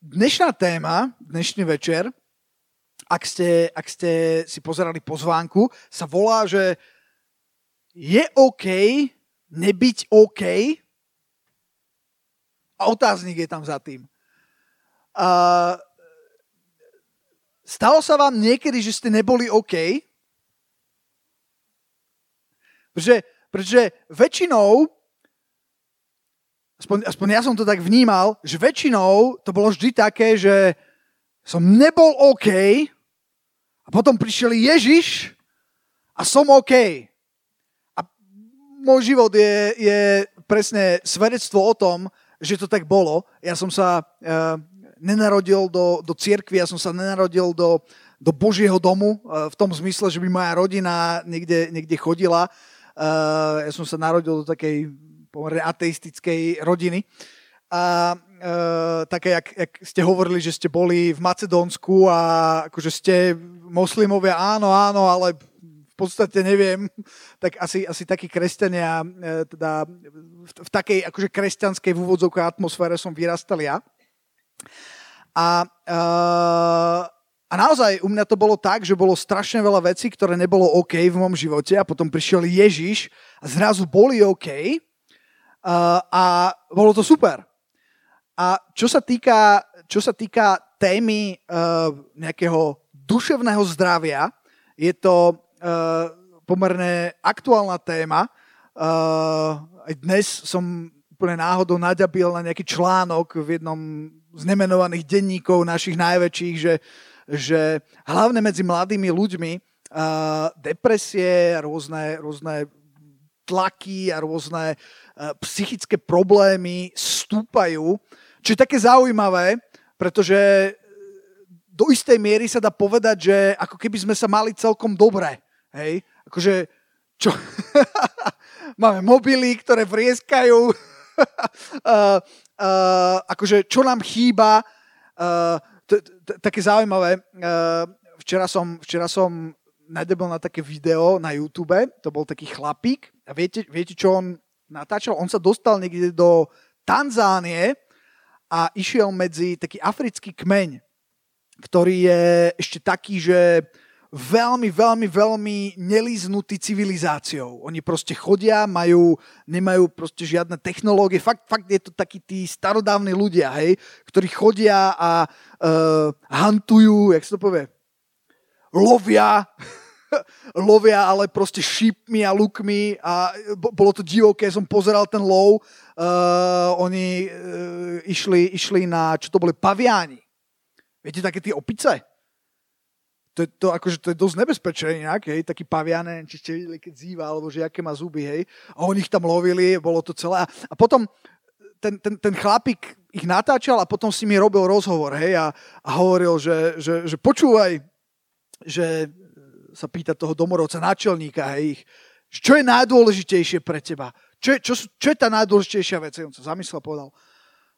dnešná téma, dnešný večer, ak ste, ak ste si pozerali pozvánku, sa volá, že je OK nebyť OK a otáznik je tam za tým. Uh, stalo sa vám niekedy, že ste neboli OK? Pretože, pretože väčšinou, aspoň, aspoň ja som to tak vnímal, že väčšinou to bolo vždy také, že som nebol OK a potom prišiel Ježiš a som OK. A môj život je, je presne svedectvo o tom, že to tak bolo. Ja som sa uh, nenarodil do, do církvy, ja som sa nenarodil do, do Božieho domu, uh, v tom zmysle, že by moja rodina niekde, niekde chodila. Uh, ja som sa narodil do takej pomerne ateistickej rodiny. A uh, také, jak, jak ste hovorili, že ste boli v Macedónsku a akože ste moslimovia, áno, áno, ale v podstate neviem, tak asi, asi takí kresťania, teda v, v takej akože kresťanskej v atmosfére som vyrastal ja. A, uh, a naozaj u mňa to bolo tak, že bolo strašne veľa vecí, ktoré nebolo OK v mom živote a potom prišiel Ježiš a zrazu boli OK a bolo to super. A čo sa týka, čo sa týka témy uh, nejakého duševného zdravia, je to uh, pomerne aktuálna téma. Uh, aj dnes som úplne náhodou naďabil na nejaký článok v jednom z nemenovaných denníkov našich najväčších, že, že hlavne medzi mladými ľuďmi uh, depresie, rôzne, rôzne tlaky a rôzne psychické problémy stúpajú, čo je také zaujímavé, pretože do istej miery sa dá povedať, že ako keby sme sa mali celkom dobre. Hej? Akože, čo? Máme mobily, ktoré vrieskajú. uh, uh, akože čo nám chýba, uh, také zaujímavé, včera som, včera som na také video na YouTube, to bol taký chlapík a viete, viete čo on natáčal? On sa dostal niekde do Tanzánie a išiel medzi taký africký kmeň, ktorý je ešte taký, že veľmi, veľmi, veľmi nelíznutý civilizáciou. Oni proste chodia, majú, nemajú proste žiadne technológie. Fakt, fakt je to takí tí starodávni ľudia, hej, ktorí chodia a uh, hantujú, jak sa to povie, lovia, lovia, ale proste šípmi a lukmi a bolo to divoké, som pozeral ten lov, uh, oni uh, išli, išli na, čo to boli, paviáni. Viete, také tie opice? to, to, akože to je dosť nebezpečné inak, hej, taký pavian, či ste videli, keď zýva, alebo že aké má zuby, hej, a oni ich tam lovili, bolo to celé. A potom ten, ten, ten chlapík ich natáčal a potom si mi robil rozhovor, hej, a, a hovoril, že, že, že počúvaj, že sa pýta toho domorodca, náčelníka, hej, ich, čo je najdôležitejšie pre teba? Čo je, čo, čo je tá najdôležitejšia vec? On sa zamyslel a povedal,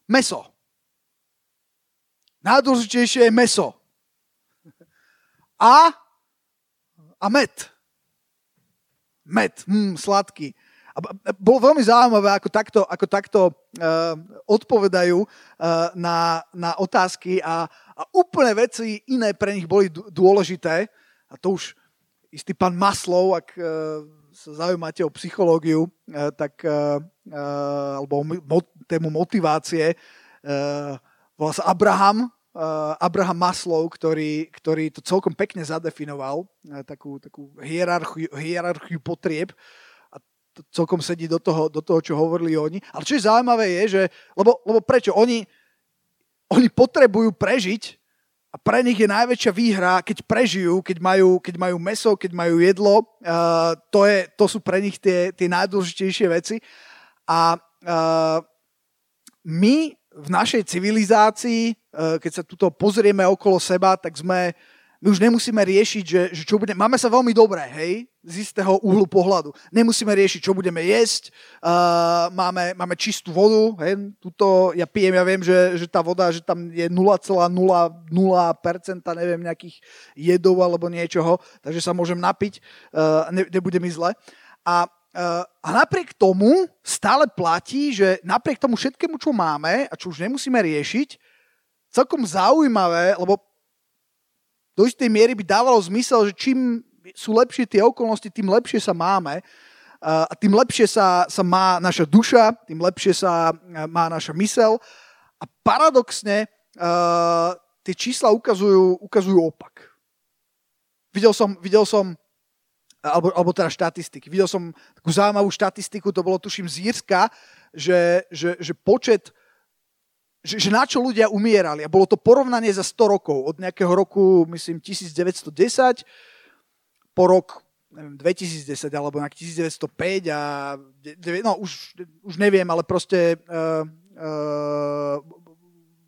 meso. Najdôležitejšie je meso a, a med. Med, hm, sladký. A bolo veľmi zaujímavé, ako takto, ako takto uh, odpovedajú uh, na, na otázky a, a úplne veci iné pre nich boli dôležité. A to už istý pán Maslov, ak uh, sa zaujímate o psychológiu, uh, tak, uh, alebo o tému motivácie, volá sa Abraham, Abraham Maslow, ktorý, ktorý to celkom pekne zadefinoval, takú, takú hierarchiu, hierarchiu potrieb a to celkom sedí do toho, do toho, čo hovorili oni. Ale čo je zaujímavé je, že, lebo, lebo prečo? Oni, oni potrebujú prežiť a pre nich je najväčšia výhra, keď prežijú, keď majú, keď majú meso, keď majú jedlo. Uh, to, je, to sú pre nich tie, tie najdôležitejšie veci. A uh, my v našej civilizácii, eh, keď sa tuto pozrieme okolo seba, tak sme, my už nemusíme riešiť, že, že čo bude, máme sa veľmi dobré, hej, z istého uhlu pohľadu. Nemusíme riešiť, čo budeme jesť, uh, máme, máme čistú vodu, hej, tuto ja pijem, ja viem, že, že tá voda, že tam je 0,00%, neviem, nejakých jedov alebo niečoho, takže sa môžem napiť, uh, ne, nebude mi zle. A a napriek tomu stále platí, že napriek tomu všetkému, čo máme a čo už nemusíme riešiť, celkom zaujímavé, lebo do istej miery by dávalo zmysel, že čím sú lepšie tie okolnosti, tým lepšie sa máme a tým lepšie sa, sa má naša duša, tým lepšie sa má naša mysel. A paradoxne uh, tie čísla ukazujú, ukazujú opak. Videl som, videl som alebo, alebo teda štatistiky. Videl som takú zaujímavú štatistiku, to bolo tuším z Írska, že, že, že počet že, že na čo ľudia umierali. A bolo to porovnanie za 100 rokov. Od nejakého roku, myslím, 1910 po rok neviem, 2010 alebo na 1905 a no už, už neviem, ale proste uh, uh,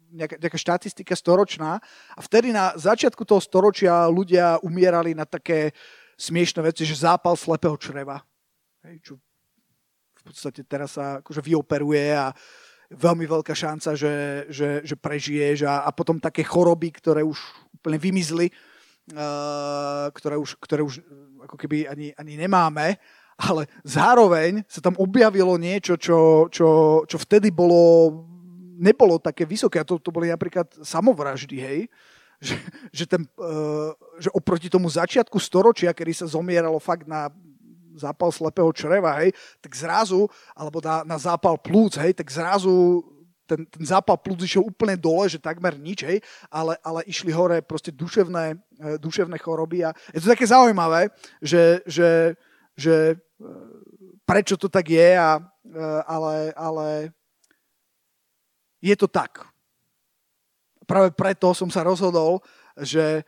nejaká, nejaká štatistika storočná a vtedy na začiatku toho storočia ľudia umierali na také smiešné veci, že zápal slepého čreva. Hej, čo v podstate teraz sa akože vyoperuje a veľmi veľká šanca, že, že, že prežiješ a, a potom také choroby, ktoré už úplne vymizli, uh, ktoré, už, ktoré už ako keby ani, ani nemáme, ale zároveň sa tam objavilo niečo, čo, čo, čo vtedy bolo, nebolo také vysoké. A to, to boli napríklad samovraždy, hej. Že, že, ten, uh, že oproti tomu začiatku storočia, kedy sa zomieralo fakt na zápal slepého čreva, hej, tak zrazu, alebo na, na zápal plúc, hej, tak zrazu ten, ten zápal plúc išiel úplne dole, že takmer nič, hej, ale, ale išli hore proste duševné, e, duševné choroby a je to také zaujímavé, že, že, že e, prečo to tak je, a, e, ale, ale je to tak. Práve preto som sa rozhodol, že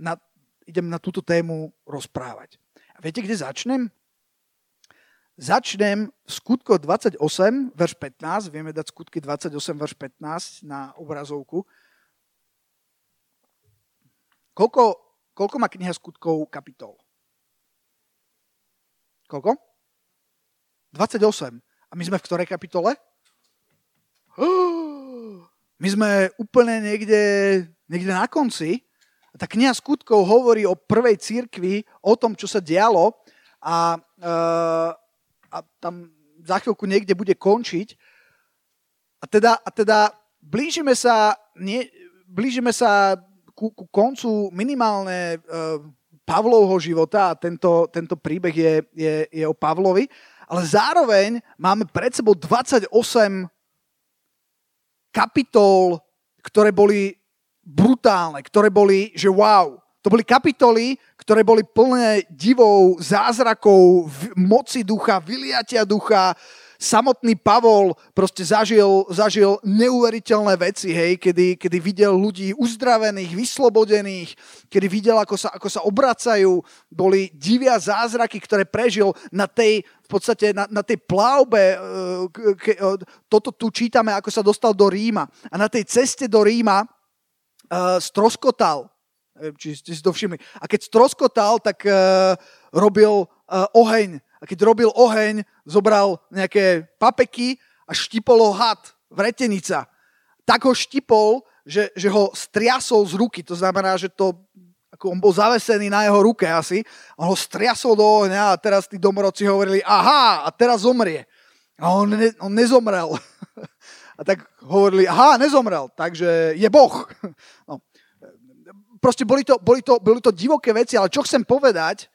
na, idem na túto tému rozprávať. Viete, kde začnem? Začnem v skutko 28, verš 15. Vieme dať skutky 28, verš 15 na obrazovku. Koľko, koľko má kniha skutkov kapitol? Koľko? 28. A my sme v ktorej kapitole? My sme úplne niekde, niekde na konci. Tá kniha skutkov hovorí o prvej církvi, o tom, čo sa dialo a, uh, a tam za chvíľku niekde bude končiť. A teda, a teda blížime sa, nie, blížime sa ku, ku koncu minimálne uh, Pavlovho života a tento, tento príbeh je, je, je o Pavlovi, ale zároveň máme pred sebou 28 kapitol, ktoré boli brutálne, ktoré boli, že wow, to boli kapitoly, ktoré boli plné divov, zázrakov, moci ducha, vyliatia ducha. Samotný Pavol proste zažil, zažil neuveriteľné veci, hej, kedy, kedy videl ľudí uzdravených, vyslobodených, kedy videl, ako sa, ako sa obracajú, boli divia zázraky, ktoré prežil na tej, v podstate na, na tej plavbe, e, e, toto tu čítame, ako sa dostal do Ríma. A na tej ceste do Ríma uh, stroskotal či ste si to všimli. A keď stroskotal, tak uh, robil uh, oheň. A keď robil oheň, zobral nejaké papeky a štipol ho had, vretenica. Tak ho štipol, že, že ho striasol z ruky. To znamená, že to ako on bol zavesený na jeho ruke asi, a ho striasol do ohňa a teraz tí domorodci hovorili, aha, a teraz zomrie. A on, ne, on nezomrel. a tak hovorili, aha, nezomrel, takže je Boh. No proste boli to, boli, to, boli to divoké veci, ale čo chcem povedať,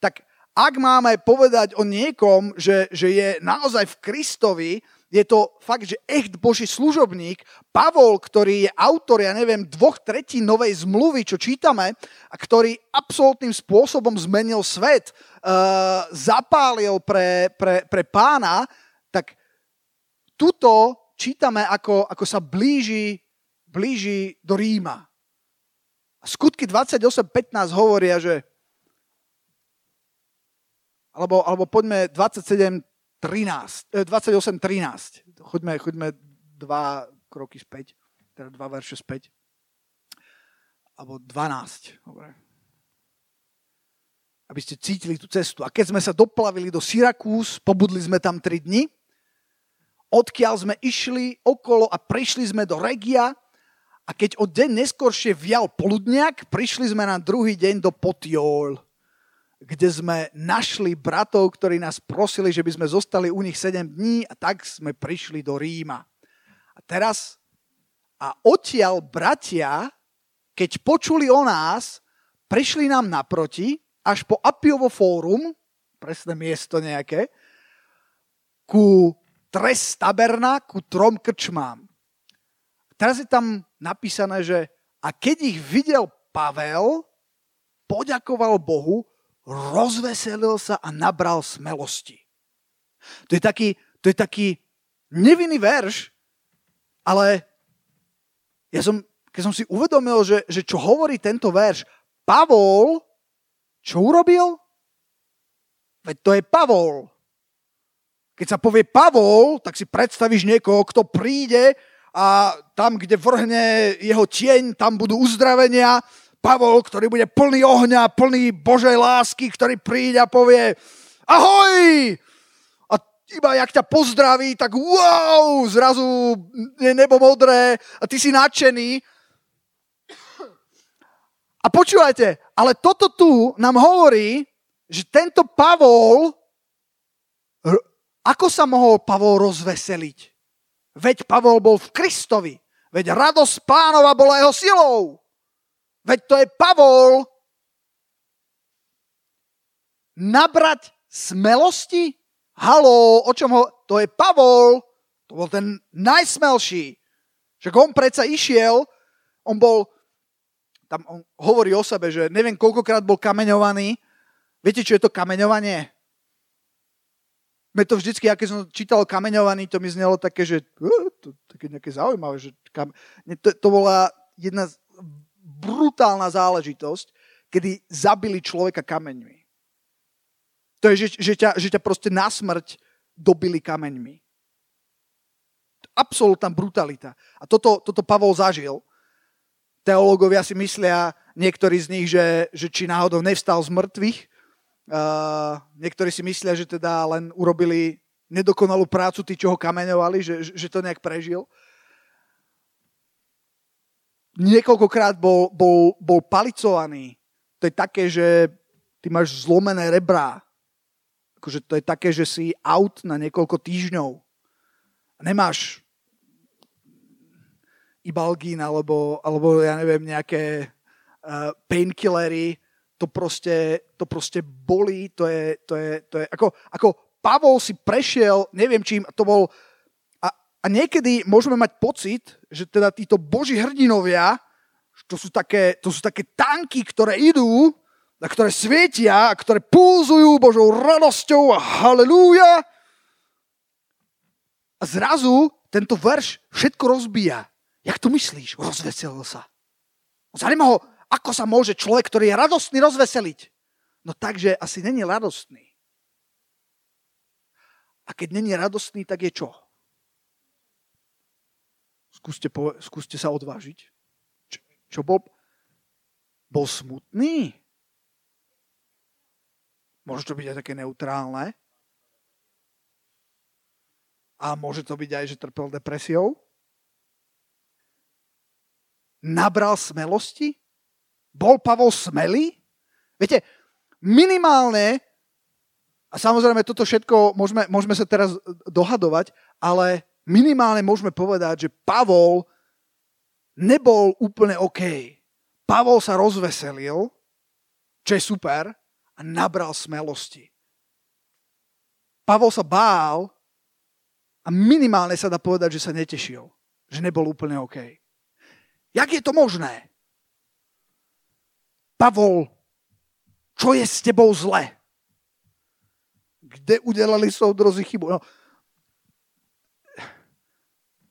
tak ak máme povedať o niekom, že, že je naozaj v Kristovi, je to fakt, že echt Boží služobník, Pavol, ktorý je autor, ja neviem, dvoch tretí novej zmluvy, čo čítame, a ktorý absolútnym spôsobom zmenil svet, uh, zapálil pre, pre, pre pána, tak tuto čítame, ako, ako sa blíži, blíži do Ríma. Skutky 28.15 hovoria, že alebo, alebo poďme 27.13, 28.13. Eh, choďme, choďme dva kroky späť, teda dva verše späť. Alebo 12. Dobre. Aby ste cítili tú cestu. A keď sme sa doplavili do Syrakús, pobudli sme tam 3 dni, odkiaľ sme išli okolo a prišli sme do Regia, a keď o deň neskôršie vial poludniak, prišli sme na druhý deň do Potiol, kde sme našli bratov, ktorí nás prosili, že by sme zostali u nich 7 dní a tak sme prišli do Ríma. A teraz, A odtiaľ bratia, keď počuli o nás, prišli nám naproti, až po Apiovo fórum, presné miesto nejaké, ku Tres Taberna, ku trom krčmám. Teraz je tam napísané, že a keď ich videl Pavel, poďakoval Bohu, rozveselil sa a nabral smelosti. To je taký, to je taký nevinný verš, ale ja som, keď som si uvedomil, že, že čo hovorí tento verš, Pavol, čo urobil? Veď to je Pavol. Keď sa povie Pavol, tak si predstavíš niekoho, kto príde a tam, kde vrhne jeho tieň, tam budú uzdravenia. Pavol, ktorý bude plný ohňa, plný Božej lásky, ktorý príde a povie ahoj! iba jak ťa pozdraví, tak wow, zrazu je nebo modré a ty si nadšený. A počúvajte, ale toto tu nám hovorí, že tento Pavol, ako sa mohol Pavol rozveseliť? Veď Pavol bol v Kristovi. Veď radosť pánova bola jeho silou. Veď to je Pavol. Nabrať smelosti? Halo, o čom ho... To je Pavol, to bol ten najsmelší. Však on predsa išiel, on bol, tam on hovorí o sebe, že neviem koľkokrát bol kameňovaný. Viete, čo je to kameňovanie? Me to vždycky, keď som čítal kameňovaný, to mi znelo také, že to, také nejaké zaujímavé, že kam... to, to bola jedna brutálna záležitosť, kedy zabili človeka kameňmi. To je, že, že, ťa, že ťa proste na smrť dobili kameňmi. Absolutná brutalita. A toto, toto Pavol zažil. Teológovia si myslia, niektorí z nich, že, že či náhodou nevstal z mŕtvych. Uh, niektorí si myslia, že teda len urobili nedokonalú prácu tí, čo ho kameňovali, že, že to nejak prežil. Niekoľkokrát bol, bol, bol palicovaný. To je také, že ty máš zlomené rebrá akože to je také, že si out na niekoľko týždňov. Nemáš ibalgín alebo, alebo ja neviem, nejaké uh, painkillery, to proste, to proste bolí, to je, to je, to je ako, ako Pavol si prešiel, neviem čím, to bol a, a niekedy môžeme mať pocit, že teda títo boží hrdinovia, to sú také, to sú také tanky, ktoré idú na ktoré svietia a ktoré pulzujú Božou radosťou a halleluja. A zrazu tento verš všetko rozbíja. Jak to myslíš? Rozveselil sa. Zaujíma ho, ako sa môže človek, ktorý je radostný, rozveseliť. No takže asi není radostný. A keď není radostný, tak je čo? Skúste, po, skúste sa odvážiť. Čo, čo bol? Bol smutný? Môže to byť aj také neutrálne. A môže to byť aj, že trpel depresiou. Nabral smelosti? Bol Pavol smelý? Viete, minimálne, a samozrejme toto všetko môžeme, môžeme sa teraz dohadovať, ale minimálne môžeme povedať, že Pavol nebol úplne OK. Pavol sa rozveselil, čo je super, a nabral smelosti. Pavol sa bál a minimálne sa dá povedať, že sa netešil. Že nebol úplne OK. Jak je to možné? Pavol, čo je s tebou zle? Kde udelali soudrozy chybu? No.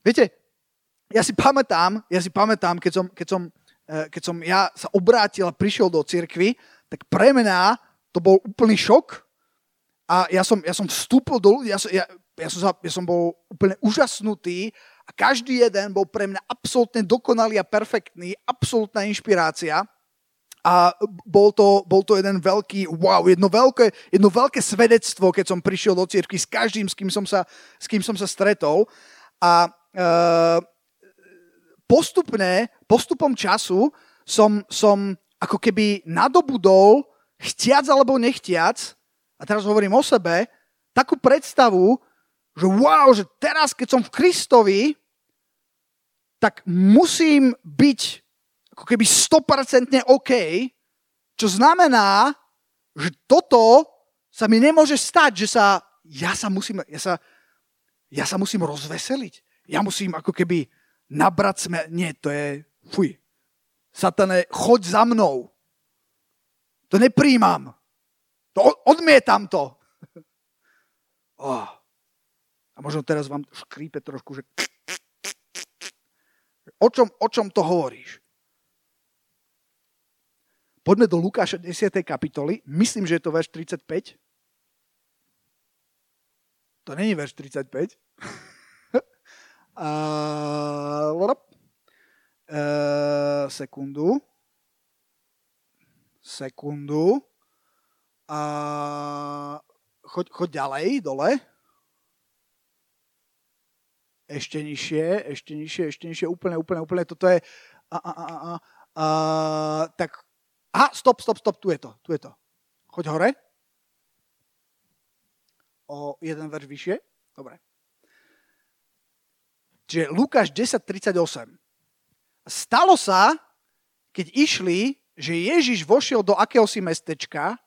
Viete, ja si pamätám, ja si pamätám, keď som, keď som, eh, keď som ja sa obrátil a prišiel do cirkvy, tak pre mňa to bol úplný šok a ja som, ja som vstúpil do ľudí, ja, som, ja, ja, som, ja som bol úplne úžasnutý a každý jeden bol pre mňa absolútne dokonalý a perfektný, absolútna inšpirácia. A bol to, bol to jeden veľký, wow, jedno veľké, jedno veľké svedectvo, keď som prišiel do cirkvi s každým, s kým som sa, s kým som sa stretol. A e, postupne, postupom času som, som ako keby nadobudol chtiac alebo nechtiac, a teraz hovorím o sebe, takú predstavu, že wow, že teraz, keď som v Kristovi, tak musím byť ako keby 100% OK, čo znamená, že toto sa mi nemôže stať, že sa, ja sa musím, ja sa, ja sa musím rozveseliť. Ja musím ako keby nabrať sme, nie, to je, fuj, satane, choď za mnou. To nepríjmam. To odmietam to. Oh. A možno teraz vám škrípe trošku, že o čom, o čom to hovoríš? Poďme do Lukáša 10. kapitoly. Myslím, že je to verš 35. To není verš 35. uh, uh, sekundu. Sekundu. Uh, choď, choď ďalej, dole. Ešte nižšie, ešte nižšie, ešte nižšie, úplne, úplne, úplne. Toto je... A, a, a, a, a, tak Aha, stop, stop, stop, tu je to, tu je to. Choď hore. O jeden verš vyššie. Dobre. Čiže Lukáš 10.38. Stalo sa, keď išli, že Ježiš vošiel do akéhosi mestečka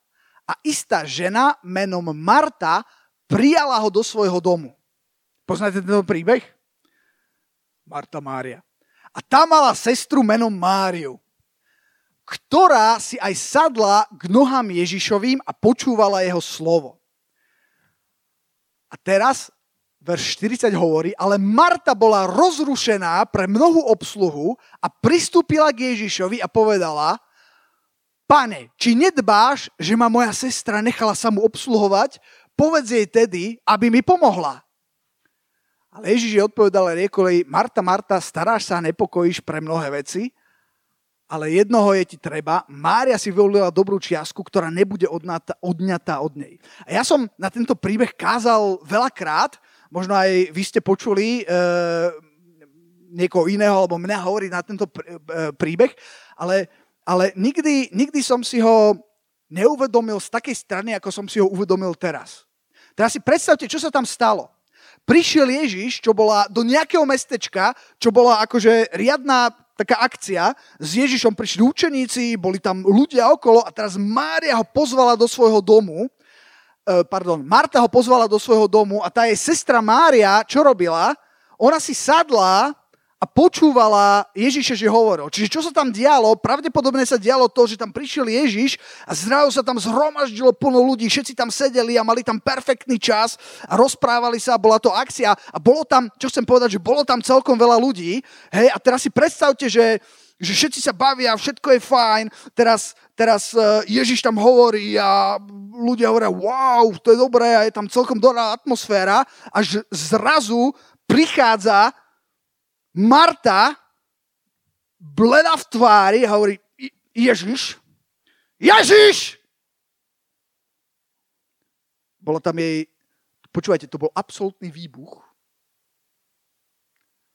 a istá žena menom Marta prijala ho do svojho domu. Poznáte tento príbeh? Marta Mária. A tá mala sestru menom Máriu ktorá si aj sadla k nohám Ježišovým a počúvala jeho slovo. A teraz verš 40 hovorí, ale Marta bola rozrušená pre mnohú obsluhu a pristúpila k Ježišovi a povedala, pane, či nedbáš, že ma moja sestra nechala sa obsluhovať, povedz jej tedy, aby mi pomohla. Ale Ježiš jej odpovedal a riekol jej, Marta, Marta, staráš sa a nepokojíš pre mnohé veci, ale jednoho je ti treba. Mária si vyvolila dobrú čiastku, ktorá nebude odňatá, odňatá od nej. A ja som na tento príbeh kázal veľakrát, možno aj vy ste počuli e, niekoho iného, alebo mňa hovorí na tento e, príbeh, ale, ale nikdy, nikdy som si ho neuvedomil z takej strany, ako som si ho uvedomil teraz. Teraz si predstavte, čo sa tam stalo. Prišiel Ježiš, čo bola do nejakého mestečka, čo bola akože riadná taká akcia. S Ježišom prišli učeníci, boli tam ľudia okolo a teraz Mária ho pozvala do svojho domu. E, pardon, Marta ho pozvala do svojho domu a tá jej sestra Mária, čo robila? Ona si sadla a počúvala Ježiša, že hovoril. Čiže čo sa tam dialo? Pravdepodobne sa dialo to, že tam prišiel Ježiš a zrazu sa tam zhromaždilo plno ľudí, všetci tam sedeli a mali tam perfektný čas a rozprávali sa, bola to akcia a bolo tam, čo chcem povedať, že bolo tam celkom veľa ľudí. Hej, a teraz si predstavte, že že všetci sa bavia, všetko je fajn, teraz, teraz e, Ježiš tam hovorí a ľudia hovoria, wow, to je dobré a je tam celkom dobrá atmosféra, až zrazu prichádza Marta bleda v tvári hovorí, Ježiš, Ježiš! Bolo tam jej, počúvajte, to bol absolútny výbuch.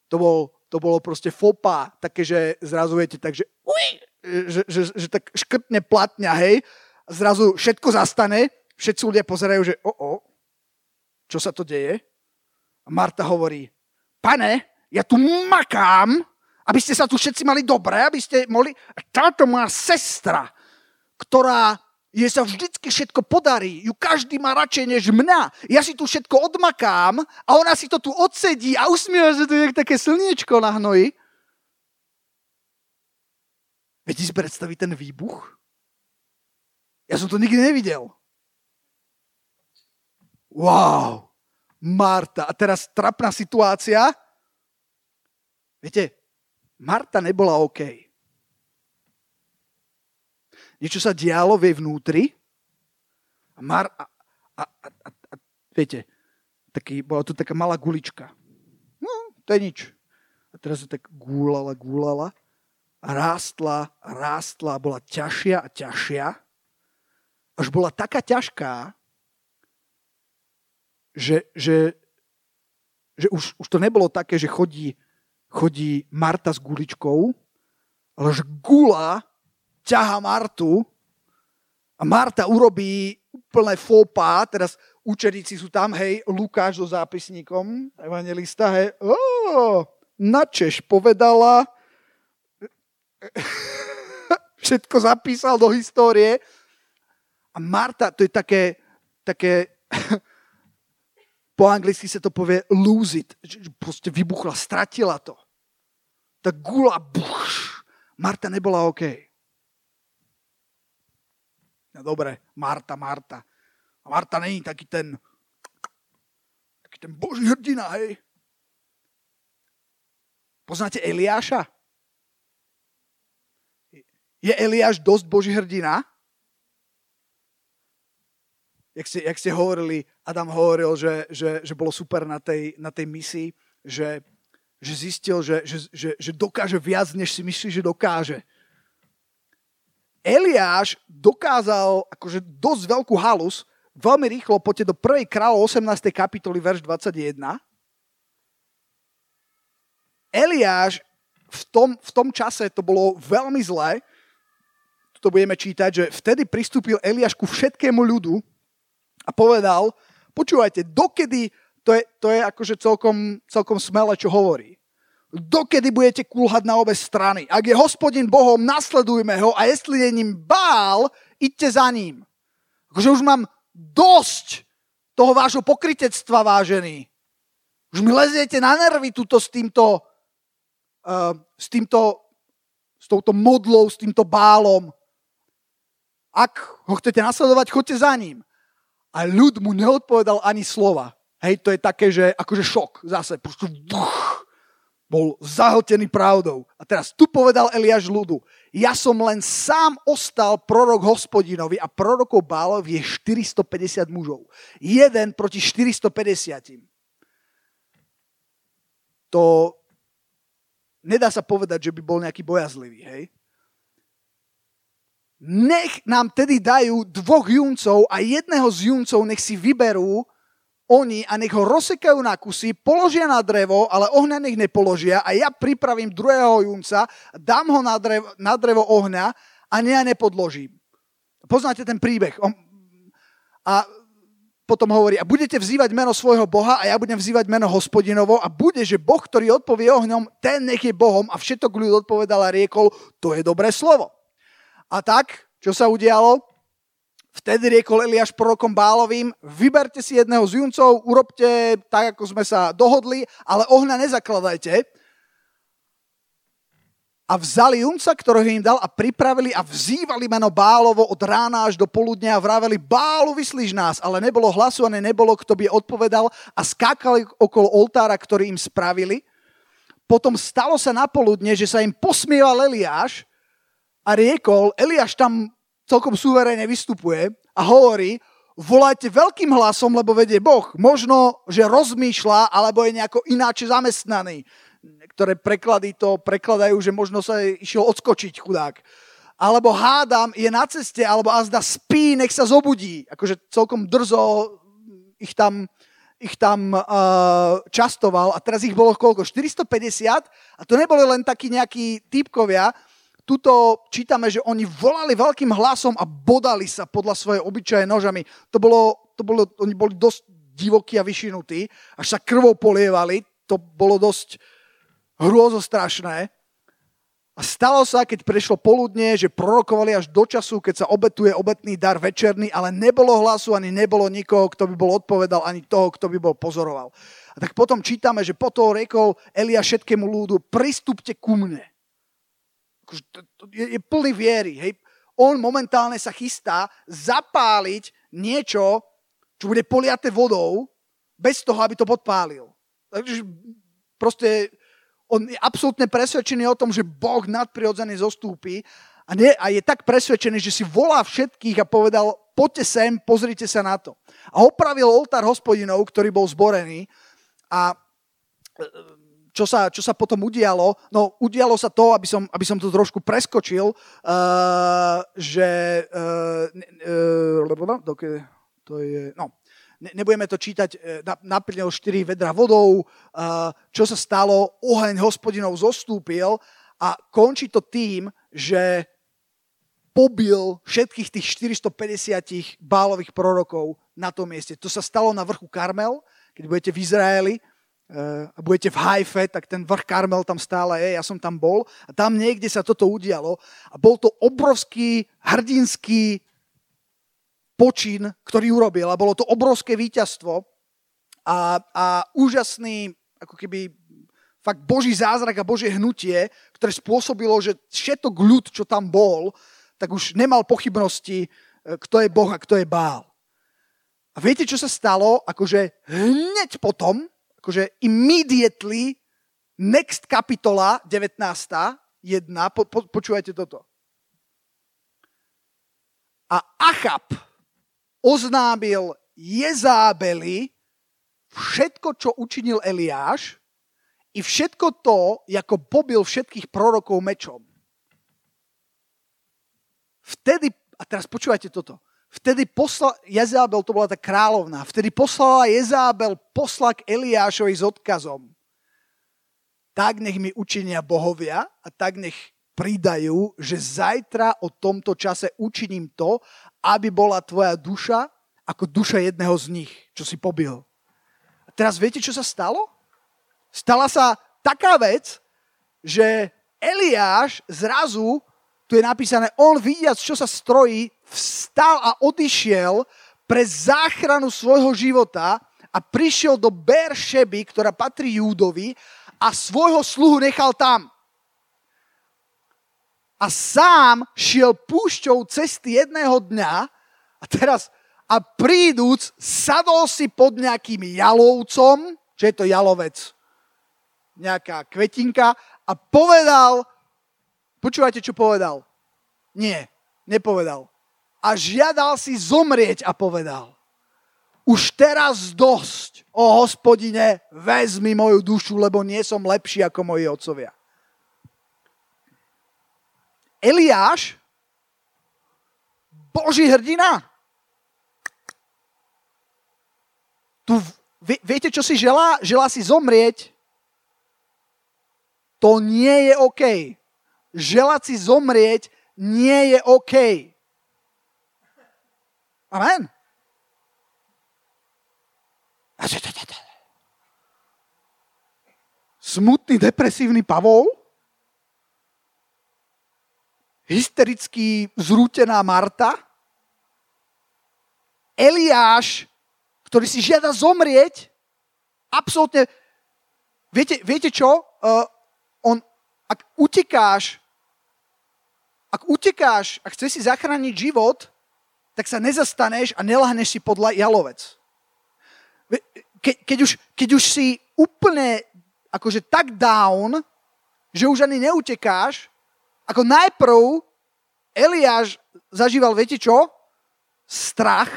To, bol, to bolo proste fopa, také, že zrazu viete, takže uj, že, že, že tak škrtne platňa, hej, zrazu všetko zastane, všetci ľudia pozerajú, že o, o, čo sa to deje? A Marta hovorí, pane, ja tu makám, aby ste sa tu všetci mali dobre, aby ste mohli... Táto moja sestra, ktorá je sa vždycky všetko podarí, ju každý má radšej než mňa. Ja si tu všetko odmakám a ona si to tu odsedí a usmieva sa tu je také slniečko na hnoji. Viete si predstaviť ten výbuch? Ja som to nikdy nevidel. Wow, Marta. A teraz trapná situácia Viete, Marta nebola OK. Niečo sa dialo v jej vnútri a, Mar, a, a, a, a, a viete, taký, bola tu taká malá gulička. No, to je nič. A teraz sa tak gúlala, gúlala a rástla, rástla a bola ťažšia a ťažšia. Až bola taká ťažká, že, že, že už, už to nebolo také, že chodí chodí Marta s guličkou, ale gula ťaha Martu a Marta urobí úplné fópa, teraz učeníci sú tam, hej, Lukáš so zápisníkom, evangelista, hej, oh, načeš povedala, všetko zapísal do histórie. A Marta, to je také, také po anglicky sa to povie lose it. Proste vybuchla, stratila to. Tak gula, buch. Marta nebola OK. No dobre, Marta, Marta. A Marta není taký ten taký ten boží hrdina, hej. Poznáte Eliáša? Je Eliáš dosť boží hrdina? Jak ste, jak ste hovorili, Adam hovoril, že, že, že bolo super na tej, na tej misii, že, že zistil, že, že, že, že dokáže viac, než si myslí, že dokáže. Eliáš dokázal akože dosť veľkú halus, veľmi rýchlo poďte do 1. kráľov 18. kapitoly, verš 21. Eliáš v tom, v tom čase to bolo veľmi zlé, to budeme čítať, že vtedy pristúpil Eliáš ku všetkému ľudu a povedal, počúvajte, dokedy, to je, to je akože celkom, celkom smelé, čo hovorí. Dokedy budete kulhať na obe strany. Ak je hospodin Bohom, nasledujme ho a jestli je ním bál, idte za ním. Akože už mám dosť toho vášho pokritectva, vážený. Už mi leziete na nervy tuto s týmto, uh, s týmto, s touto modlou, s týmto bálom. Ak ho chcete nasledovať, choďte za ním. A ľud mu neodpovedal ani slova. Hej, to je také, že akože šok zase. Buch, bol zahltený pravdou. A teraz tu povedal Eliáš ľudu, ja som len sám ostal prorok hospodinovi a prorokov Bálov je 450 mužov. Jeden proti 450. To nedá sa povedať, že by bol nejaký bojazlivý, hej? Nech nám tedy dajú dvoch juncov a jedného z juncov nech si vyberú oni a nech ho rozsekajú na kusy, položia na drevo, ale ohňa nech nepoložia a ja pripravím druhého junca, dám ho na drevo, na drevo ohňa a ja nepodložím. Poznáte ten príbeh. A potom hovorí, a budete vzývať meno svojho Boha a ja budem vzývať meno hospodinovo a bude, že Boh, ktorý odpovie ohňom, ten nech je Bohom a všetok ľud odpovedal a riekol, to je dobré slovo. A tak, čo sa udialo? Vtedy riekol Eliáš prorokom Bálovým, vyberte si jedného z juncov, urobte tak, ako sme sa dohodli, ale ohňa nezakladajte. A vzali junca, ktorého im dal a pripravili a vzývali meno Bálovo od rána až do poludnia a vraveli, Bálu vyslíš nás, ale nebolo hlasu a nebolo, kto by odpovedal a skákali okolo oltára, ktorý im spravili. Potom stalo sa na poludne, že sa im posmieval Eliáš a riekol, Eliáš tam celkom súverejne vystupuje a hovorí, volajte veľkým hlasom, lebo vedie Boh. Možno, že rozmýšľa, alebo je nejako ináč zamestnaný. Niektoré preklady to prekladajú, že možno sa išiel odskočiť chudák. Alebo hádam, je na ceste, alebo azda spí, nech sa zobudí. Akože celkom drzo ich tam, ich tam uh, častoval a teraz ich bolo koľko? 450 a to neboli len takí nejakí typkovia, tuto čítame, že oni volali veľkým hlasom a bodali sa podľa svojej obyčaje nožami. To bolo, to bolo, oni boli dosť divokí a vyšinutí, až sa krvou polievali. To bolo dosť hrôzostrašné. A stalo sa, keď prešlo poludne, že prorokovali až do času, keď sa obetuje obetný dar večerný, ale nebolo hlasu, ani nebolo nikoho, kto by bol odpovedal, ani toho, kto by bol pozoroval. A tak potom čítame, že potom rekol Elia všetkému ľudu, pristúpte ku mne. Akože je, je plný viery. Hej. On momentálne sa chystá zapáliť niečo, čo bude poliate vodou, bez toho, aby to podpálil. Takže proste on je absolútne presvedčený o tom, že Boh nadprirodzený zostúpi a, nie, a je tak presvedčený, že si volá všetkých a povedal, poďte sem, pozrite sa na to. A opravil oltár hospodinov, ktorý bol zborený a čo sa, čo sa potom udialo? No, udialo sa to, aby som, aby som to trošku preskočil, uh, že uh, uh, to je, no, ne, nebudeme to čítať, naplnil 4 vedra vodou, uh, čo sa stalo, oheň hospodinov zostúpil a končí to tým, že pobil všetkých tých 450 bálových prorokov na tom mieste. To sa stalo na vrchu Karmel, keď budete v Izraeli a budete v Haife, tak ten vrch Karmel tam stále je, ja som tam bol a tam niekde sa toto udialo a bol to obrovský hrdinský počin, ktorý urobil a bolo to obrovské víťazstvo a, a úžasný, ako keby fakt Boží zázrak a Božie hnutie, ktoré spôsobilo, že všetok ľud, čo tam bol, tak už nemal pochybnosti, e, kto je Boh a kto je Bál. A viete, čo sa stalo? Akože hneď potom, akože immediately, next kapitola, 19. 1, po, po, počúvajte toto. A Achab oznámil Jezábeli všetko, čo učinil Eliáš i všetko to, ako pobil všetkých prorokov mečom. Vtedy, a teraz počúvajte toto, Vtedy poslal, Jezábel, to bola tá kráľovná, vtedy poslala Jezábel posla k Eliášovi s odkazom. Tak nech mi učinia bohovia a tak nech pridajú, že zajtra o tomto čase učiním to, aby bola tvoja duša ako duša jedného z nich, čo si pobil. A teraz viete, čo sa stalo? Stala sa taká vec, že Eliáš zrazu, tu je napísané, on vidiac, čo sa strojí, vstal a odišiel pre záchranu svojho života a prišiel do Beršeby, ktorá patrí Júdovi a svojho sluhu nechal tam. A sám šiel púšťou cesty jedného dňa a teraz a príduc sadol si pod nejakým jalovcom, čo je to jalovec, nejaká kvetinka a povedal, počúvajte, čo povedal? Nie, nepovedal a žiadal si zomrieť a povedal, už teraz dosť, o hospodine, vezmi moju dušu, lebo nie som lepší ako moji otcovia. Eliáš, Boží hrdina, tu, viete, čo si želá? Želá si zomrieť. To nie je OK. Želať si zomrieť nie je OK. Amen. Smutný, depresívny Pavol, hystericky zrútená Marta, Eliáš, ktorý si žiada zomrieť, absolútne, viete, viete čo? Uh, on, ak utekáš, ak utekáš a chceš si zachrániť život, tak sa nezastaneš a nelahneš si podľa jalovec. Ke, keď, už, keď už si úplne akože tak down, že už ani neutekáš, ako najprv Eliáš zažíval, viete čo? Strach,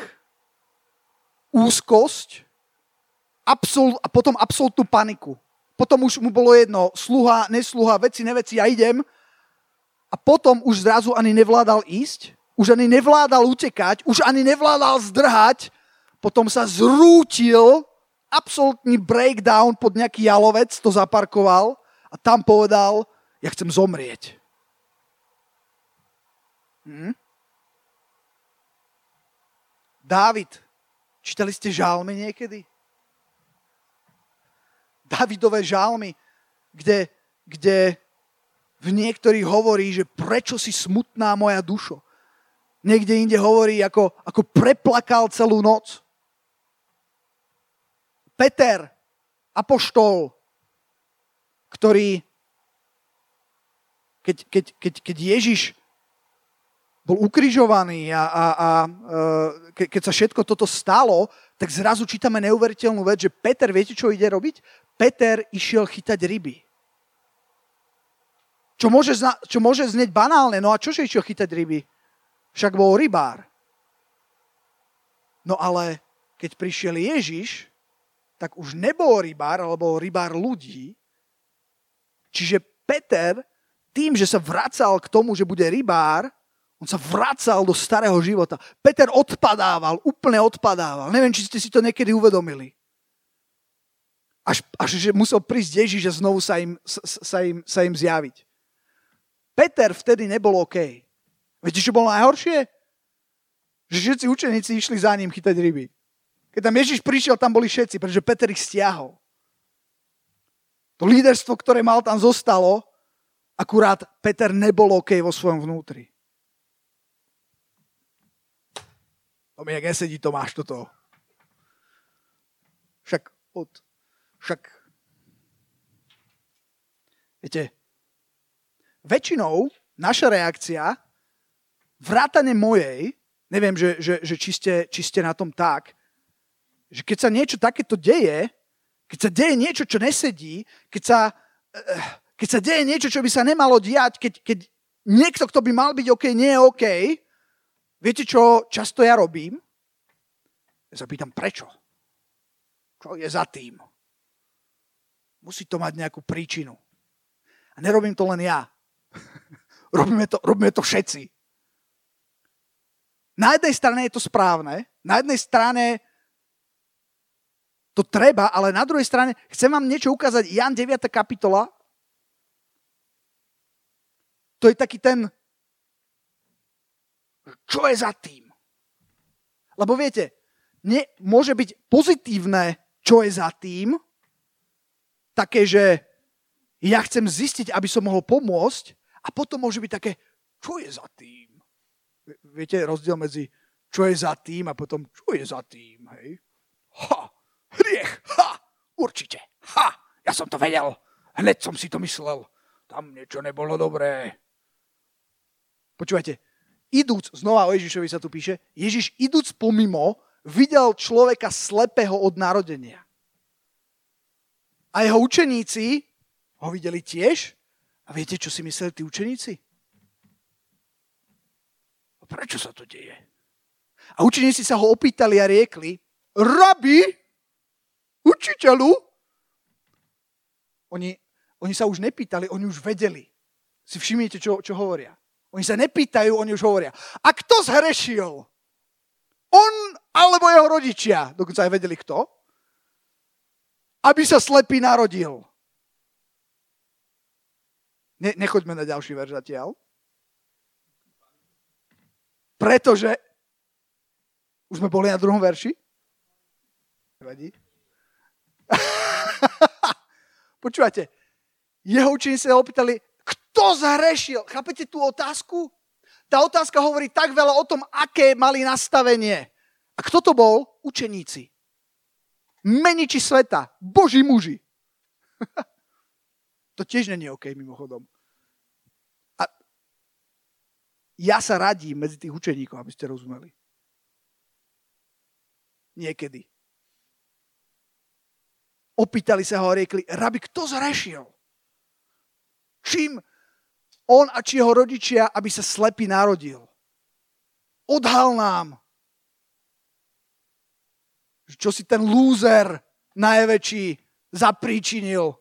úzkosť absol, a potom absolútnu paniku. Potom už mu bolo jedno, sluha, nesluha, veci, neveci, ja idem. A potom už zrazu ani nevládal ísť, už ani nevládal utekať, už ani nevládal zdrhať, potom sa zrútil, absolútny breakdown pod nejaký jalovec, to zaparkoval a tam povedal, ja chcem zomrieť. Hm? Dávid, čítali ste žálmy niekedy? Davidové žálmy, kde, kde v niektorých hovorí, že prečo si smutná moja dušo. Niekde inde hovorí, ako, ako preplakal celú noc. Peter, apoštol, ktorý, keď, keď, keď, keď Ježiš bol ukrižovaný a, a, a e, keď sa všetko toto stalo, tak zrazu čítame neuveriteľnú vec, že Peter, viete, čo ide robiť? Peter išiel chytať ryby. Čo môže, čo môže znieť banálne, no a čože išiel chytať ryby? Však bol rybár. No ale keď prišiel Ježiš, tak už nebol rybár, ale bol rybár ľudí. Čiže Peter, tým, že sa vracal k tomu, že bude rybár, on sa vracal do starého života. Peter odpadával, úplne odpadával. Neviem, či ste si to niekedy uvedomili. Až, až že musel prísť Ježiš a znovu sa im, sa, sa, im, sa im zjaviť. Peter vtedy nebol OK. Viete, čo bolo najhoršie? Že všetci učeníci išli za ním chytať ryby. Keď tam Ježiš prišiel, tam boli všetci, pretože Peter ich stiahol. To líderstvo, ktoré mal tam zostalo, akurát Peter nebol OK vo svojom vnútri. To mi nesedí Tomáš toto. Však od, však viete, väčšinou naša reakcia, vrátane mojej, neviem, že, že, že či, ste, či ste na tom tak, že keď sa niečo takéto deje, keď sa deje niečo, čo nesedí, keď sa, eh, keď sa deje niečo, čo by sa nemalo diať, keď, keď niekto, kto by mal byť OK, nie je OK, viete, čo často ja robím? Ja sa pýtam, prečo? Čo je za tým? Musí to mať nejakú príčinu. A nerobím to len ja. robíme, to, robíme to všetci. Na jednej strane je to správne, na jednej strane to treba, ale na druhej strane chcem vám niečo ukázať. Jan 9. kapitola, to je taký ten, čo je za tým. Lebo viete, nie, môže byť pozitívne čo je za tým, také, že ja chcem zistiť, aby som mohol pomôcť a potom môže byť také, čo je za tým. Viete rozdiel medzi čo je za tým a potom čo je za tým, hej? Ha, hriech, ha, určite, ha, ja som to vedel, hneď som si to myslel, tam niečo nebolo dobré. Počúvajte, idúc, znova o Ježišovi sa tu píše, Ježiš idúc pomimo, videl človeka slepého od narodenia. A jeho učeníci ho videli tiež. A viete, čo si mysleli tí učeníci? Prečo sa to deje? A učeníci sa ho opýtali a riekli, rabi, učiteľu, oni, oni sa už nepýtali, oni už vedeli. Si všimnite, čo, čo hovoria. Oni sa nepýtajú, oni už hovoria. A kto zhrešil? On alebo jeho rodičia. Dokonca aj vedeli kto. Aby sa slepý narodil. Ne, nechoďme na ďalší verš zatiaľ. Pretože už sme boli na druhom verši. Vadí. Počúvate, jeho učeníci sa opýtali, kto zhrešil? Chápete tú otázku? Tá otázka hovorí tak veľa o tom, aké mali nastavenie. A kto to bol? Učeníci. Meniči sveta. Boží muži. to tiež není OK, mimochodom. A ja sa radím medzi tých učeníkov, aby ste rozumeli. Niekedy. Opýtali sa ho a riekli, rabi, kto zrešil? Čím on a či jeho rodičia, aby sa slepý narodil. Odhal nám. Čo si ten lúzer najväčší zapríčinil.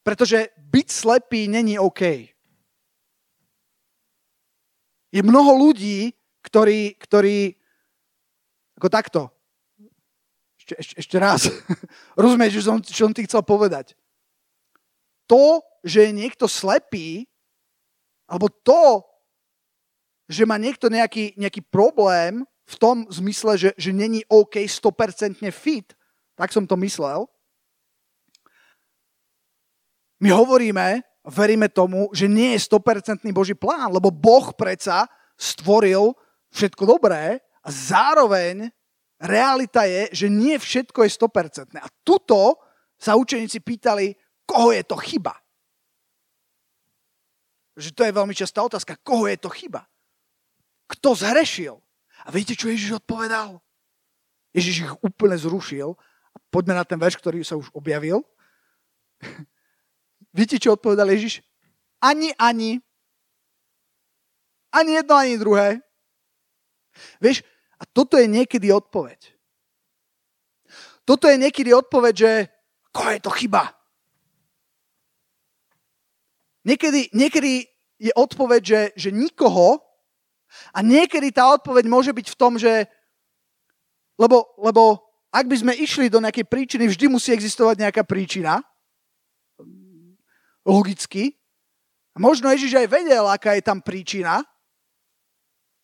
Pretože byť slepý není OK. Je mnoho ľudí, ktorí, ktorí ako takto. Ešte, ešte, ešte raz. Rozumieš, čo som, čo som ti chcel povedať. To, že je niekto slepý, alebo to, že má niekto nejaký, nejaký problém v tom zmysle, že, že není OK 100% fit, tak som to myslel. My hovoríme, veríme tomu, že nie je 100% Boží plán, lebo Boh predsa stvoril všetko dobré a zároveň realita je, že nie všetko je 100%. A tuto sa učeníci pýtali, koho je to chyba že to je veľmi častá otázka, koho je to chyba? Kto zhrešil? A viete, čo Ježiš odpovedal? Ježiš ich úplne zrušil. Poďme na ten verš, ktorý sa už objavil. Viete, čo odpovedal Ježiš? Ani, ani. Ani jedno, ani druhé. Vieš, a toto je niekedy odpoveď. Toto je niekedy odpoveď, že koho je to chyba? Niekedy, niekedy je odpoveď, že, že nikoho a niekedy tá odpoveď môže byť v tom, že lebo, lebo ak by sme išli do nejakej príčiny, vždy musí existovať nejaká príčina. Logicky. Možno Ježiš aj vedel, aká je tam príčina,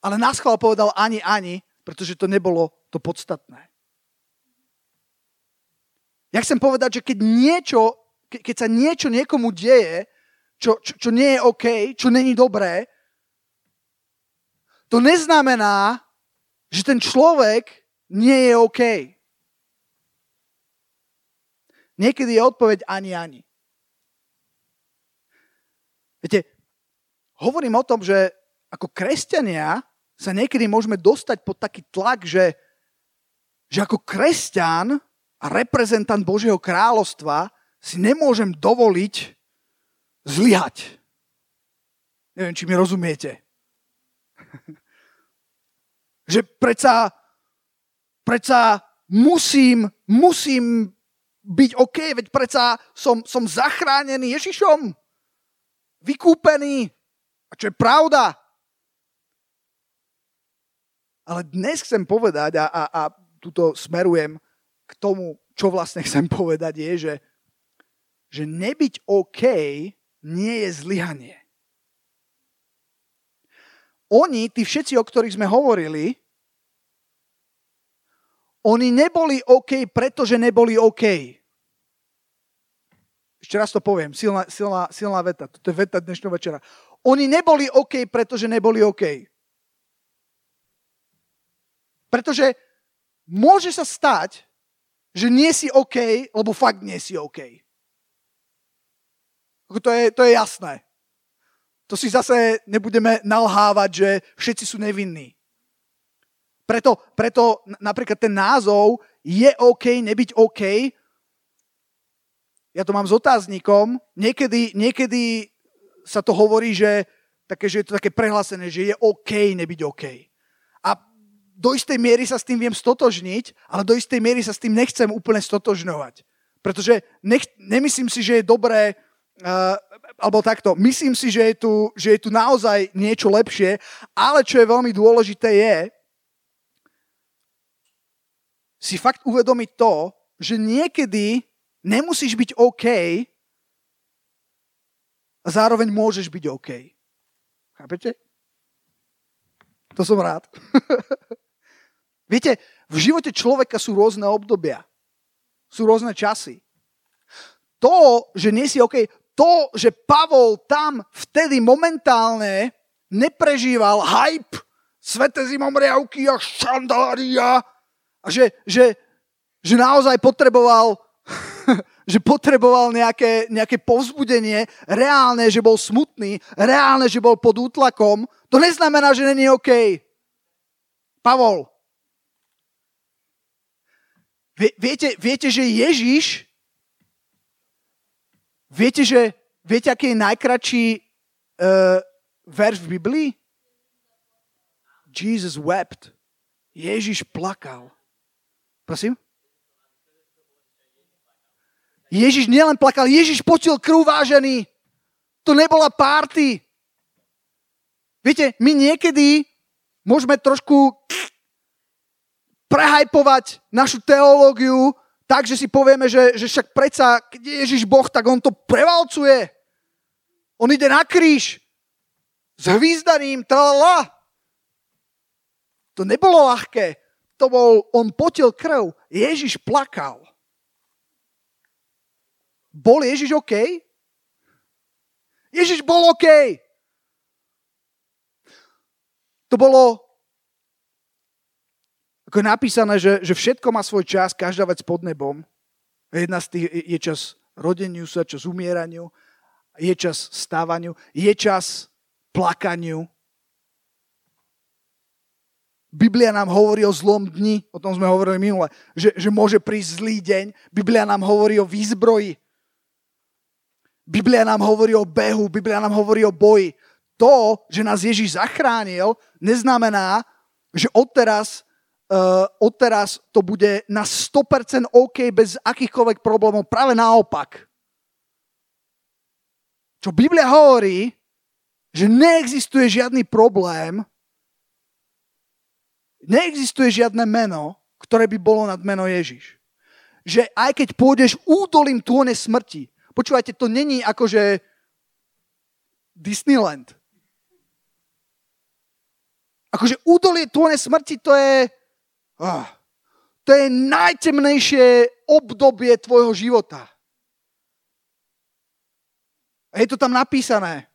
ale nás chval povedal ani, ani, pretože to nebolo to podstatné. Ja chcem povedať, že keď, niečo, ke, keď sa niečo niekomu deje, čo, čo, čo nie je OK, čo není dobré, to neznamená, že ten človek nie je OK. Niekedy je odpoveď ani, ani. Viete, hovorím o tom, že ako kresťania sa niekedy môžeme dostať pod taký tlak, že, že ako kresťan a reprezentant Božieho kráľovstva si nemôžem dovoliť zlyhať. Neviem, či mi rozumiete. že predsa, predsa musím, musím byť OK, veď predsa som, som zachránený Ježišom, vykúpený. A čo je pravda. Ale dnes chcem povedať, a, a, a tuto smerujem k tomu, čo vlastne chcem povedať, je, že, že nebyť OK nie je zlyhanie. Oni, tí všetci, o ktorých sme hovorili, oni neboli OK, pretože neboli OK. Ešte raz to poviem, silná, silná, silná veta. Toto je veta dnešného večera. Oni neboli OK, pretože neboli OK. Pretože môže sa stať, že nie si OK, lebo fakt nie si OK. To je, to je jasné. To si zase nebudeme nalhávať, že všetci sú nevinní. Preto, preto napríklad ten názov je OK, nebyť OK. Ja to mám s otáznikom. Niekedy, niekedy sa to hovorí, že, také, že je to také prehlásené, že je OK nebyť OK. A do istej miery sa s tým viem stotožniť, ale do istej miery sa s tým nechcem úplne stotožňovať. Pretože nech, nemyslím si, že je dobré, uh, alebo takto, myslím si, že je, tu, že je tu naozaj niečo lepšie, ale čo je veľmi dôležité je si fakt uvedomiť to, že niekedy nemusíš byť OK a zároveň môžeš byť OK. Chápete? To som rád. Viete, v živote človeka sú rôzne obdobia. Sú rôzne časy. To, že nie si OK, to, že Pavol tam vtedy momentálne neprežíval hype, svete zimomriavky a šandária a že, že, že naozaj potreboval že potreboval nejaké, nejaké povzbudenie, reálne, že bol smutný, reálne, že bol pod útlakom, to neznamená, že není OK. Pavol, Viete, viete, že Ježiš, viete, že, viete, aký je najkračší uh, verš v Biblii? Jesus wept. Ježiš plakal. Prosím? Ježiš nielen plakal, Ježiš potil krv vážený. To nebola párty. Viete, my niekedy môžeme trošku prehajpovať našu teológiu tak, že si povieme, že, že však predsa, keď je Ježiš Boh, tak on to prevalcuje. On ide na kríž s hvízdaním, tralala. To nebolo ľahké. To bol, on potil krv. Ježiš plakal. Bol Ježiš OK? Ježiš bol OK. To bolo ako je napísané, že, že všetko má svoj čas, každá vec pod nebom. Jedna z tých je čas rodeniu sa, čas umieraniu, je čas stávaniu, je čas plakaniu. Biblia nám hovorí o zlom dni, o tom sme hovorili minule, že, že môže prísť zlý deň. Biblia nám hovorí o výzbroji. Biblia nám hovorí o behu, Biblia nám hovorí o boji. To, že nás Ježíš zachránil, neznamená, že odteraz uh, odteraz to bude na 100% OK bez akýchkoľvek problémov. Práve naopak. Čo Biblia hovorí, že neexistuje žiadny problém, neexistuje žiadne meno, ktoré by bolo nad meno Ježiš. Že aj keď pôjdeš údolím tône smrti, počúvajte, to není akože Disneyland. Akože údolie tône smrti to je, Ah, to je najtemnejšie obdobie tvojho života. A je to tam napísané.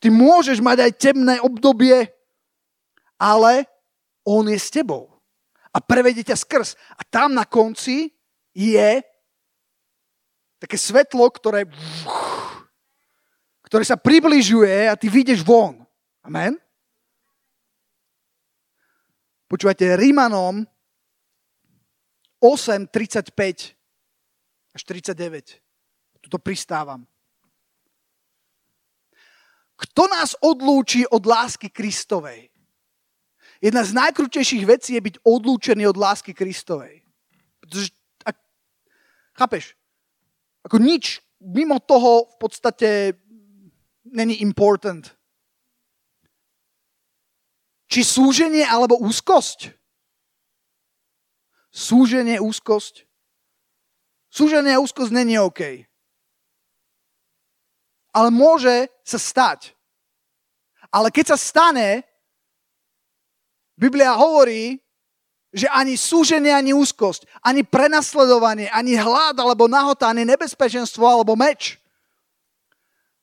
Ty môžeš mať aj temné obdobie, ale on je s tebou. A prevedie ťa skrz. A tam na konci je také svetlo, ktoré, ktoré sa približuje a ty vyjdeš von. Amen? Počúvajte, Rímanom 8, 35 až 39. Tuto pristávam. Kto nás odlúči od lásky Kristovej? Jedna z najkrutejších vecí je byť odlúčený od lásky Kristovej. Pretože, ak, chápeš, ako nič mimo toho v podstate není important. Či súženie alebo úzkosť? Súženie, úzkosť? Súženie a úzkosť není OK. Ale môže sa stať. Ale keď sa stane, Biblia hovorí, že ani súženie, ani úzkosť, ani prenasledovanie, ani hlad, alebo nahota, ani nebezpečenstvo, alebo meč.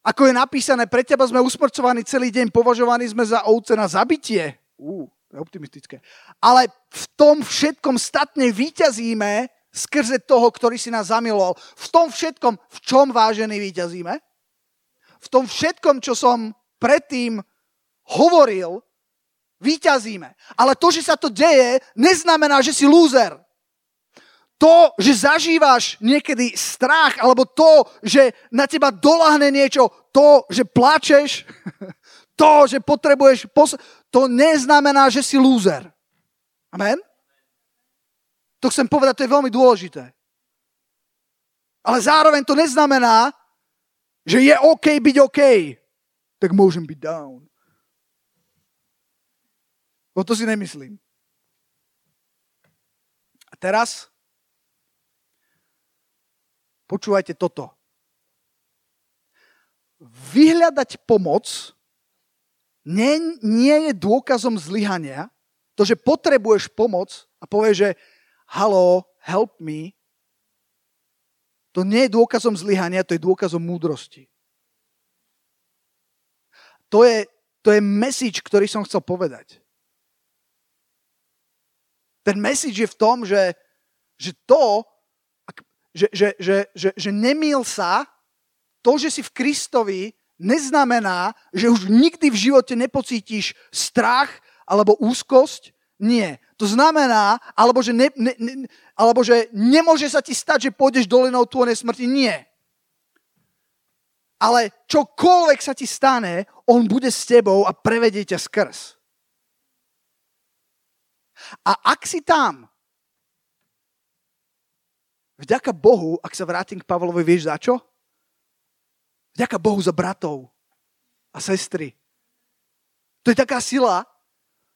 Ako je napísané, pre teba sme usmrcovaní celý deň, považovaní sme za ovce na zabitie. Ú, to je optimistické. Ale v tom všetkom statne vyťazíme skrze toho, ktorý si nás zamiloval. V tom všetkom, v čom vážený vyťazíme? V tom všetkom, čo som predtým hovoril, vyťazíme. Ale to, že sa to deje, neznamená, že si lúzer to, že zažívaš niekedy strach, alebo to, že na teba dolahne niečo, to, že plačeš, to, že potrebuješ, pos- to neznamená, že si lúzer. Amen? To chcem povedať, to je veľmi dôležité. Ale zároveň to neznamená, že je OK byť OK. Tak môžem byť down. O to si nemyslím. A teraz Počúvajte toto. Vyhľadať pomoc nie, nie je dôkazom zlyhania. To, že potrebuješ pomoc a povieš, že halo, help me, to nie je dôkazom zlyhania, to je dôkazom múdrosti. To je, to je message, ktorý som chcel povedať. Ten message je v tom, že, že to, že, že, že, že, že nemil sa, to, že si v Kristovi, neznamená, že už nikdy v živote nepocítiš strach alebo úzkosť. Nie. To znamená, alebo že, ne, ne, ne, alebo že nemôže sa ti stať, že pôjdeš dolinou tvoje smrti. Nie. Ale čokoľvek sa ti stane, on bude s tebou a prevedie ťa skrz. A ak si tam, Vďaka Bohu, ak sa vrátim k Pavlovi, vieš za čo? Vďaka Bohu za bratov a sestry. To je taká sila.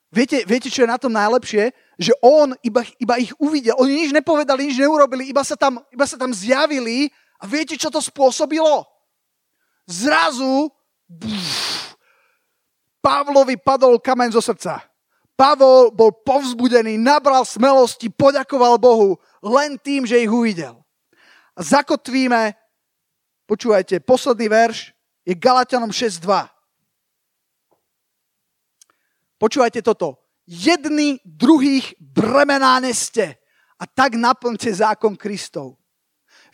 Viete, viete, čo je na tom najlepšie? Že on iba, iba ich uvidel. Oni nič nepovedali, nič neurobili, iba sa, tam, iba sa tam zjavili a viete, čo to spôsobilo? Zrazu buf, Pavlovi padol kameň zo srdca. Pavol bol povzbudený, nabral smelosti, poďakoval Bohu len tým, že ich uvidel. A zakotvíme, počúvajte, posledný verš je Galatianom 6.2. Počúvajte toto. Jedný druhých bremená neste a tak naplňte zákon Kristov.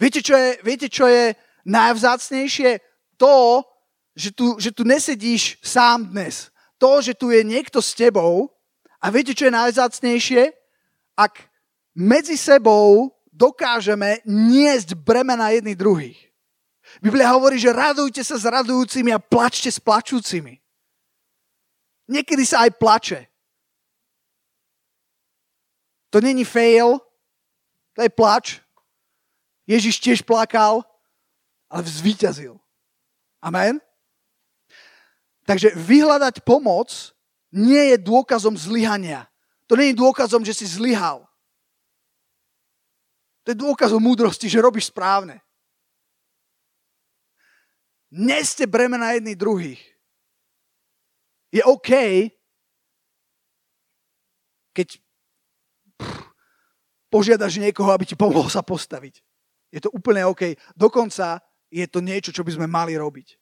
Viete, čo je, viete, čo je najvzácnejšie? To, že tu, že tu nesedíš sám dnes. To, že tu je niekto s tebou. A viete, čo je najvzácnejšie? Ak medzi sebou dokážeme niesť bremena jedných druhých. Biblia hovorí, že radujte sa s radujúcimi a plačte s plačúcimi. Niekedy sa aj plače. To není fail, to je plač. Ježiš tiež plakal, ale vzvíťazil. Amen? Takže vyhľadať pomoc nie je dôkazom zlyhania. To nie je dôkazom, že si zlyhal. To je dôkaz o múdrosti, že robíš správne. Neste bremena jedných druhých. Je OK, keď požiadaš niekoho, aby ti pomohol sa postaviť. Je to úplne OK. Dokonca je to niečo, čo by sme mali robiť.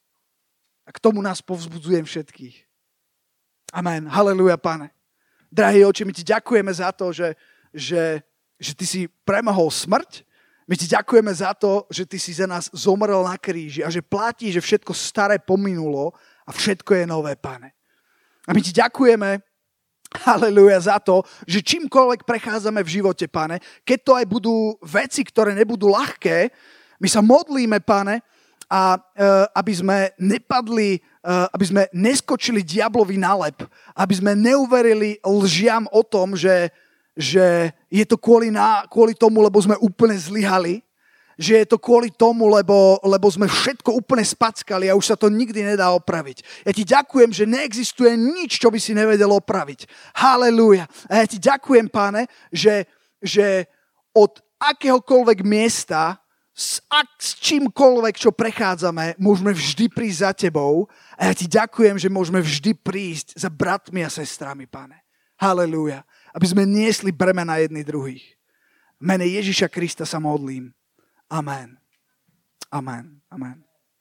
A k tomu nás povzbudzujem všetkých. Amen. Haleluja, pane. Drahý oči, my ti ďakujeme za to, že, že, že ty si premohol smrť. My ti ďakujeme za to, že ty si za nás zomrel na kríži a že platí, že všetko staré pominulo a všetko je nové, pane. A my ti ďakujeme, Haleluja za to, že čímkoľvek prechádzame v živote, pane, keď to aj budú veci, ktoré nebudú ľahké, my sa modlíme, pane, a uh, aby sme nepadli, aby sme neskočili diablovi na lep, aby sme neuverili lžiam o tom, že, že je to kvôli, na, kvôli tomu, lebo sme úplne zlyhali, že je to kvôli tomu, lebo, lebo sme všetko úplne spackali a už sa to nikdy nedá opraviť. Ja ti ďakujem, že neexistuje nič, čo by si nevedel opraviť. Halelúja. A ja ti ďakujem, páne, že, že od akéhokoľvek miesta, s, ak, s čímkoľvek, čo prechádzame, môžeme vždy prísť za tebou a ja ti ďakujem, že môžeme vždy prísť za bratmi a sestrami, pane. Halelúja. Aby sme niesli bremena jedných druhých. V mene Ježiša Krista sa modlím. Amen. Amen. Amen.